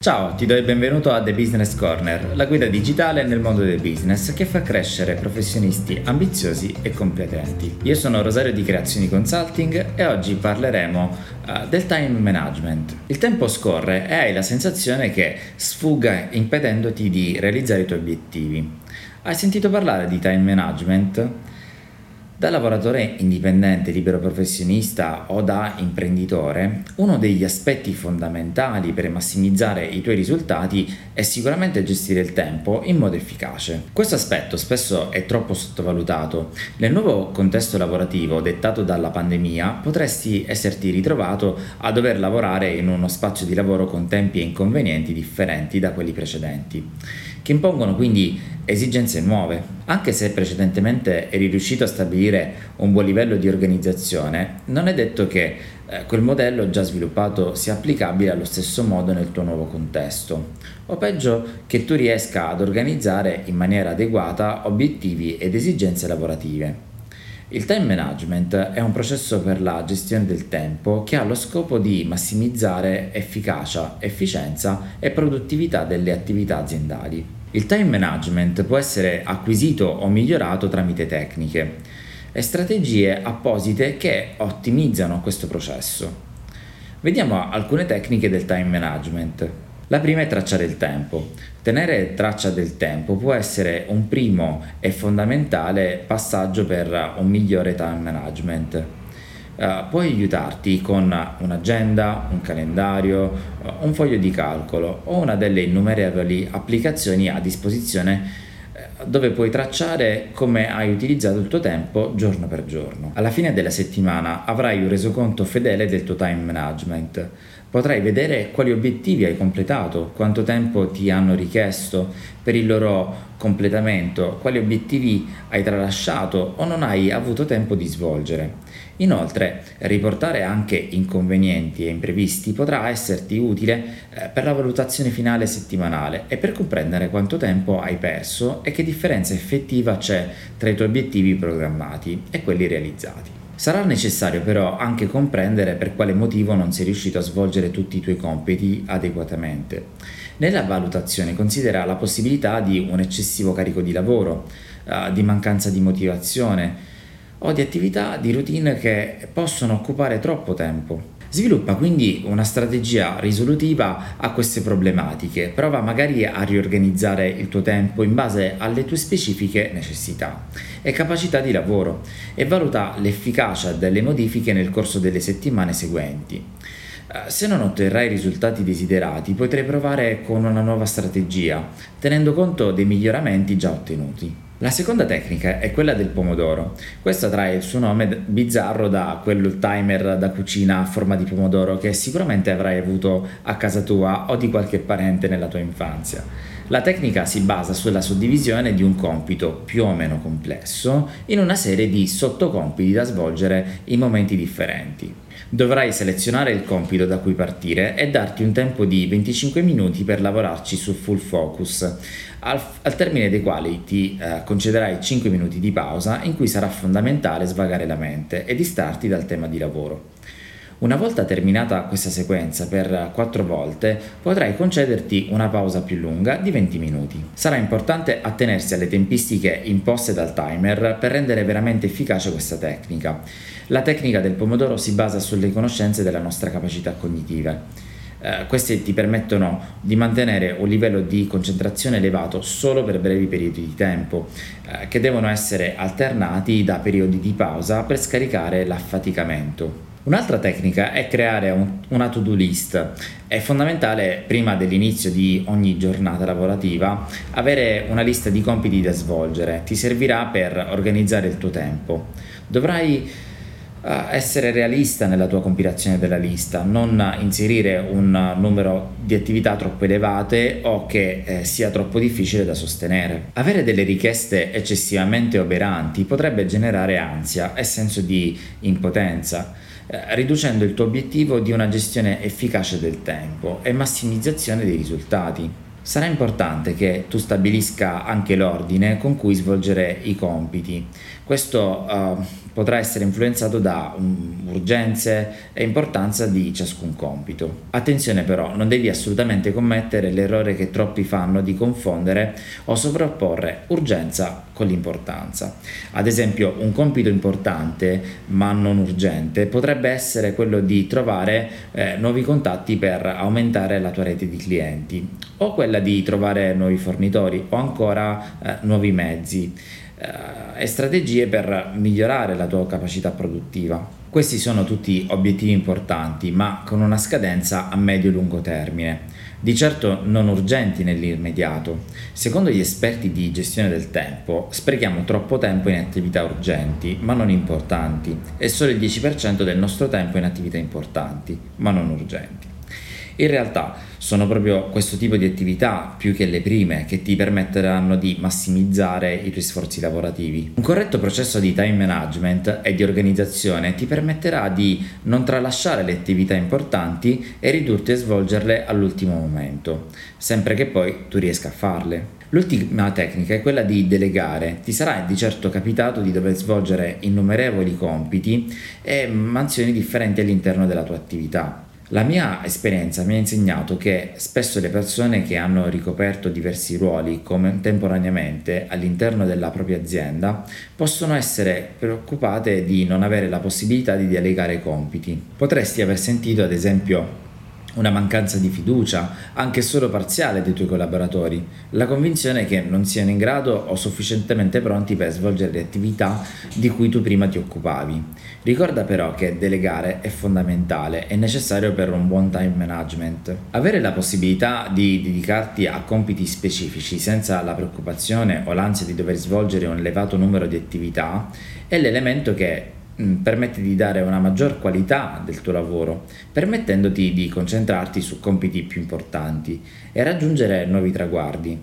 Ciao, ti do il benvenuto a The Business Corner, la guida digitale nel mondo del business che fa crescere professionisti ambiziosi e competenti. Io sono Rosario di Creazioni Consulting e oggi parleremo uh, del time management. Il tempo scorre e hai la sensazione che sfugga impedendoti di realizzare i tuoi obiettivi. Hai sentito parlare di time management? Da lavoratore indipendente, libero professionista o da imprenditore, uno degli aspetti fondamentali per massimizzare i tuoi risultati è sicuramente gestire il tempo in modo efficace. Questo aspetto spesso è troppo sottovalutato. Nel nuovo contesto lavorativo dettato dalla pandemia potresti esserti ritrovato a dover lavorare in uno spazio di lavoro con tempi e inconvenienti differenti da quelli precedenti che impongono quindi esigenze nuove. Anche se precedentemente eri riuscito a stabilire un buon livello di organizzazione, non è detto che eh, quel modello già sviluppato sia applicabile allo stesso modo nel tuo nuovo contesto, o peggio che tu riesca ad organizzare in maniera adeguata obiettivi ed esigenze lavorative. Il time management è un processo per la gestione del tempo che ha lo scopo di massimizzare efficacia, efficienza e produttività delle attività aziendali. Il time management può essere acquisito o migliorato tramite tecniche e strategie apposite che ottimizzano questo processo. Vediamo alcune tecniche del time management. La prima è tracciare il tempo. Tenere traccia del tempo può essere un primo e fondamentale passaggio per un migliore time management uh, puoi aiutarti con un'agenda, un calendario, uh, un foglio di calcolo o una delle innumerevoli applicazioni a disposizione eh, dove puoi tracciare come hai utilizzato il tuo tempo giorno per giorno. Alla fine della settimana avrai un resoconto fedele del tuo time management. Potrai vedere quali obiettivi hai completato, quanto tempo ti hanno richiesto per il loro completamento, quali obiettivi hai tralasciato o non hai avuto tempo di svolgere. Inoltre, riportare anche inconvenienti e imprevisti potrà esserti utile eh, per la valutazione finale settimanale e per comprendere quanto tempo hai perso e che differenza effettiva c'è tra i tuoi obiettivi programmati e quelli realizzati. Sarà necessario però anche comprendere per quale motivo non sei riuscito a svolgere tutti i tuoi compiti adeguatamente. Nella valutazione considera la possibilità di un eccessivo carico di lavoro, eh, di mancanza di motivazione, o di attività di routine che possono occupare troppo tempo. Sviluppa quindi una strategia risolutiva a queste problematiche, prova magari a riorganizzare il tuo tempo in base alle tue specifiche necessità e capacità di lavoro e valuta l'efficacia delle modifiche nel corso delle settimane seguenti. Eh, se non otterrai i risultati desiderati, potrai provare con una nuova strategia, tenendo conto dei miglioramenti già ottenuti. La seconda tecnica è quella del pomodoro. Questo trae il suo nome bizzarro da quel timer da cucina a forma di pomodoro che sicuramente avrai avuto a casa tua o di qualche parente nella tua infanzia. La tecnica si basa sulla suddivisione di un compito più o meno complesso in una serie di sottocompiti da svolgere in momenti differenti. Dovrai selezionare il compito da cui partire e darti un tempo di 25 minuti per lavorarci su full focus, al, al termine dei quali ti eh, concederai 5 minuti di pausa in cui sarà fondamentale svagare la mente e distarti dal tema di lavoro. Una volta terminata questa sequenza per 4 volte, potrai concederti una pausa più lunga di 20 minuti. Sarà importante attenersi alle tempistiche imposte dal timer per rendere veramente efficace questa tecnica. La tecnica del pomodoro si basa sulle conoscenze della nostra capacità cognitive. Uh, queste ti permettono di mantenere un livello di concentrazione elevato solo per brevi periodi di tempo, uh, che devono essere alternati da periodi di pausa per scaricare l'affaticamento. Un'altra tecnica è creare un, una to-do list. È fondamentale prima dell'inizio di ogni giornata lavorativa avere una lista di compiti da svolgere. Ti servirà per organizzare il tuo tempo. Dovrai uh, essere realista nella tua compilazione della lista, non inserire un numero di attività troppo elevate o che eh, sia troppo difficile da sostenere. Avere delle richieste eccessivamente oberanti potrebbe generare ansia e senso di impotenza eh, riducendo il tuo obiettivo di una gestione efficace del tempo e massimizzazione dei risultati. Sarà importante che tu stabilisca anche l'ordine con cui svolgere i compiti. Questo uh, potrà essere influenzato da um, urgenze e importanza di ciascun compito. Attenzione però, non devi assolutamente commettere l'errore che troppi fanno di confondere o sovrapporre urgenza con l'importanza. Ad esempio, un compito importante ma non urgente potrebbe essere quello di trovare eh, nuovi contatti per aumentare la tua rete di clienti o quella di trovare nuovi fornitori o ancora eh, nuovi mezzi eh, e strategie per migliorare la tua capacità produttiva. Questi sono tutti obiettivi importanti, ma con una scadenza a medio-lungo termine, di certo non urgenti nell'immediato. Secondo gli esperti di gestione del tempo, sprechiamo troppo tempo in attività urgenti, ma non importanti, e solo il 10% del nostro tempo in attività importanti, ma non urgenti. In realtà sono proprio questo tipo di attività, più che le prime, che ti permetteranno di massimizzare i tuoi sforzi lavorativi. Un corretto processo di time management e di organizzazione ti permetterà di non tralasciare le attività importanti e ridurti a svolgerle all'ultimo momento, sempre che poi tu riesca a farle. L'ultima tecnica è quella di delegare. Ti sarà di certo capitato di dover svolgere innumerevoli compiti e mansioni differenti all'interno della tua attività. La mia esperienza mi ha insegnato che spesso le persone che hanno ricoperto diversi ruoli contemporaneamente all'interno della propria azienda possono essere preoccupate di non avere la possibilità di delegare compiti. Potresti aver sentito ad esempio una mancanza di fiducia, anche solo parziale, dei tuoi collaboratori, la convinzione che non siano in grado o sufficientemente pronti per svolgere le attività di cui tu prima ti occupavi. Ricorda però che delegare è fondamentale e necessario per un buon time management. Avere la possibilità di dedicarti a compiti specifici senza la preoccupazione o l'ansia di dover svolgere un elevato numero di attività è l'elemento che permette di dare una maggior qualità del tuo lavoro, permettendoti di concentrarti su compiti più importanti e raggiungere nuovi traguardi.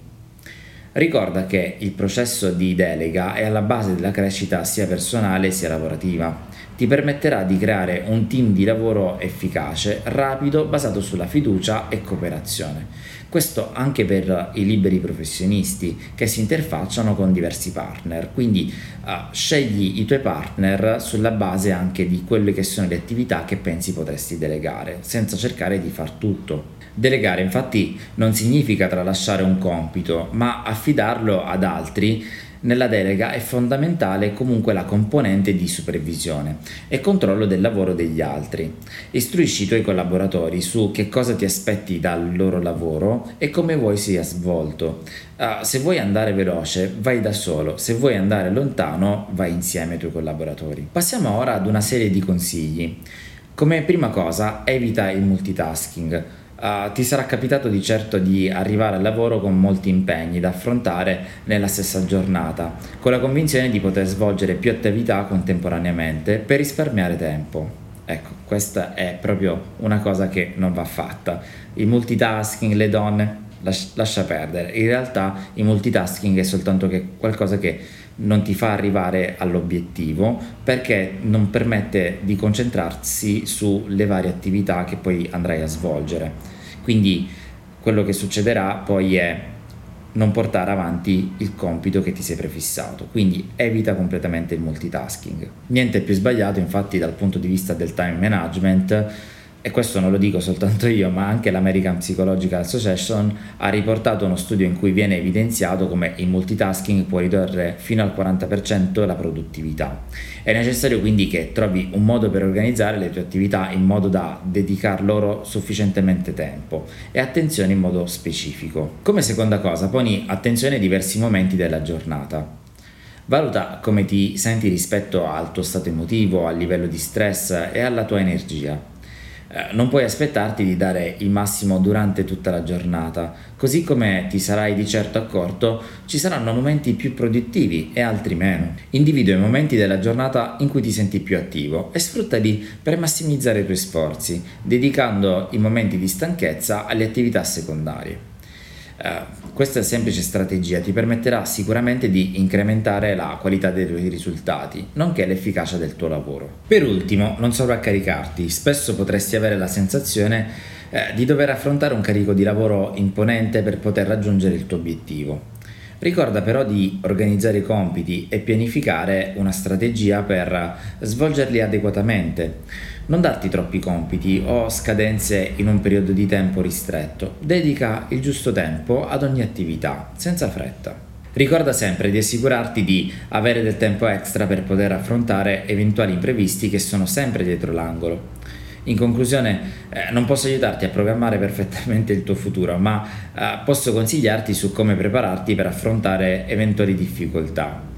Ricorda che il processo di delega è alla base della crescita sia personale sia lavorativa. Ti permetterà di creare un team di lavoro efficace, rapido, basato sulla fiducia e cooperazione questo anche per i liberi professionisti che si interfacciano con diversi partner, quindi uh, scegli i tuoi partner sulla base anche di quelle che sono le attività che pensi potresti delegare, senza cercare di far tutto. Delegare infatti non significa tralasciare un compito, ma affidarlo ad altri nella delega è fondamentale comunque la componente di supervisione e controllo del lavoro degli altri. Istruisci i tuoi collaboratori su che cosa ti aspetti dal loro lavoro e come vuoi sia svolto. Uh, se vuoi andare veloce, vai da solo, se vuoi andare lontano, vai insieme ai tuoi collaboratori. Passiamo ora ad una serie di consigli. Come prima cosa, evita il multitasking Uh, ti sarà capitato di certo di arrivare al lavoro con molti impegni da affrontare nella stessa giornata, con la convinzione di poter svolgere più attività contemporaneamente per risparmiare tempo. Ecco, questa è proprio una cosa che non va fatta. Il multitasking, le donne, las- lascia perdere. In realtà il multitasking è soltanto qualcosa che non ti fa arrivare all'obiettivo perché non permette di concentrarsi sulle varie attività che poi andrai a svolgere. Quindi quello che succederà poi è non portare avanti il compito che ti sei prefissato, quindi evita completamente il multitasking. Niente più sbagliato infatti dal punto di vista del time management e questo non lo dico soltanto io, ma anche l'American Psychological Association ha riportato uno studio in cui viene evidenziato come il multitasking può ridurre fino al 40% la produttività. È necessario quindi che trovi un modo per organizzare le tue attività in modo da dedicar loro sufficientemente tempo e attenzione in modo specifico. Come seconda cosa, poni attenzione ai diversi momenti della giornata. Valuta come ti senti rispetto al tuo stato emotivo, al livello di stress e alla tua energia. Eh, non puoi aspettarti di dare il massimo durante tutta la giornata, così come ti sarai di certo accorto, ci saranno momenti più produttivi e altri meno. Individua i momenti della giornata in cui ti senti più attivo e sfruttali per massimizzare i tuoi sforzi, dedicando i momenti di stanchezza alle attività secondarie. Uh, questa semplice strategia ti permetterà sicuramente di incrementare la qualità dei tuoi risultati, nonché l'efficacia del tuo lavoro. Per ultimo, non sovraccaricarti. Spesso potresti avere la sensazione eh, di dover affrontare un carico di lavoro imponente per poter raggiungere il tuo obiettivo. Ricorda però di organizzare i compiti e pianificare una strategia per svolgerli adeguatamente. Non darti troppi compiti o scadenze in un periodo di tempo ristretto. Dedica il giusto tempo ad ogni attività, senza fretta. Ricorda sempre di assicurarti di avere del tempo extra per poter affrontare eventuali imprevisti che sono sempre dietro l'angolo. In conclusione, eh, non posso aiutarti a programmare perfettamente il tuo futuro, ma eh, posso consigliarti su come prepararti per affrontare eventuali difficoltà.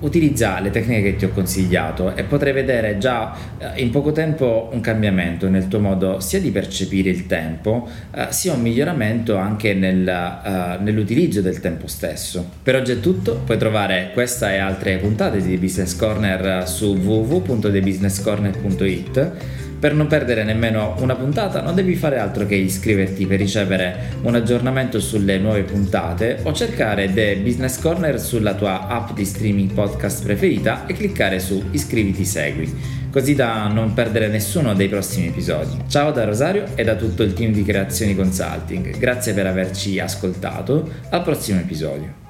Utilizza le tecniche che ti ho consigliato e potrai vedere già eh, in poco tempo un cambiamento nel tuo modo sia di percepire il tempo, eh, sia un miglioramento anche nel, eh, nell'utilizzo del tempo stesso. Per oggi è tutto, puoi trovare questa e altre puntate di Business Corner su www.thebusinesscorner.it per non perdere nemmeno una puntata non devi fare altro che iscriverti per ricevere un aggiornamento sulle nuove puntate o cercare The Business Corner sulla tua app di streaming podcast preferita e cliccare su iscriviti segui, così da non perdere nessuno dei prossimi episodi. Ciao da Rosario e da tutto il team di Creazioni Consulting, grazie per averci ascoltato, al prossimo episodio.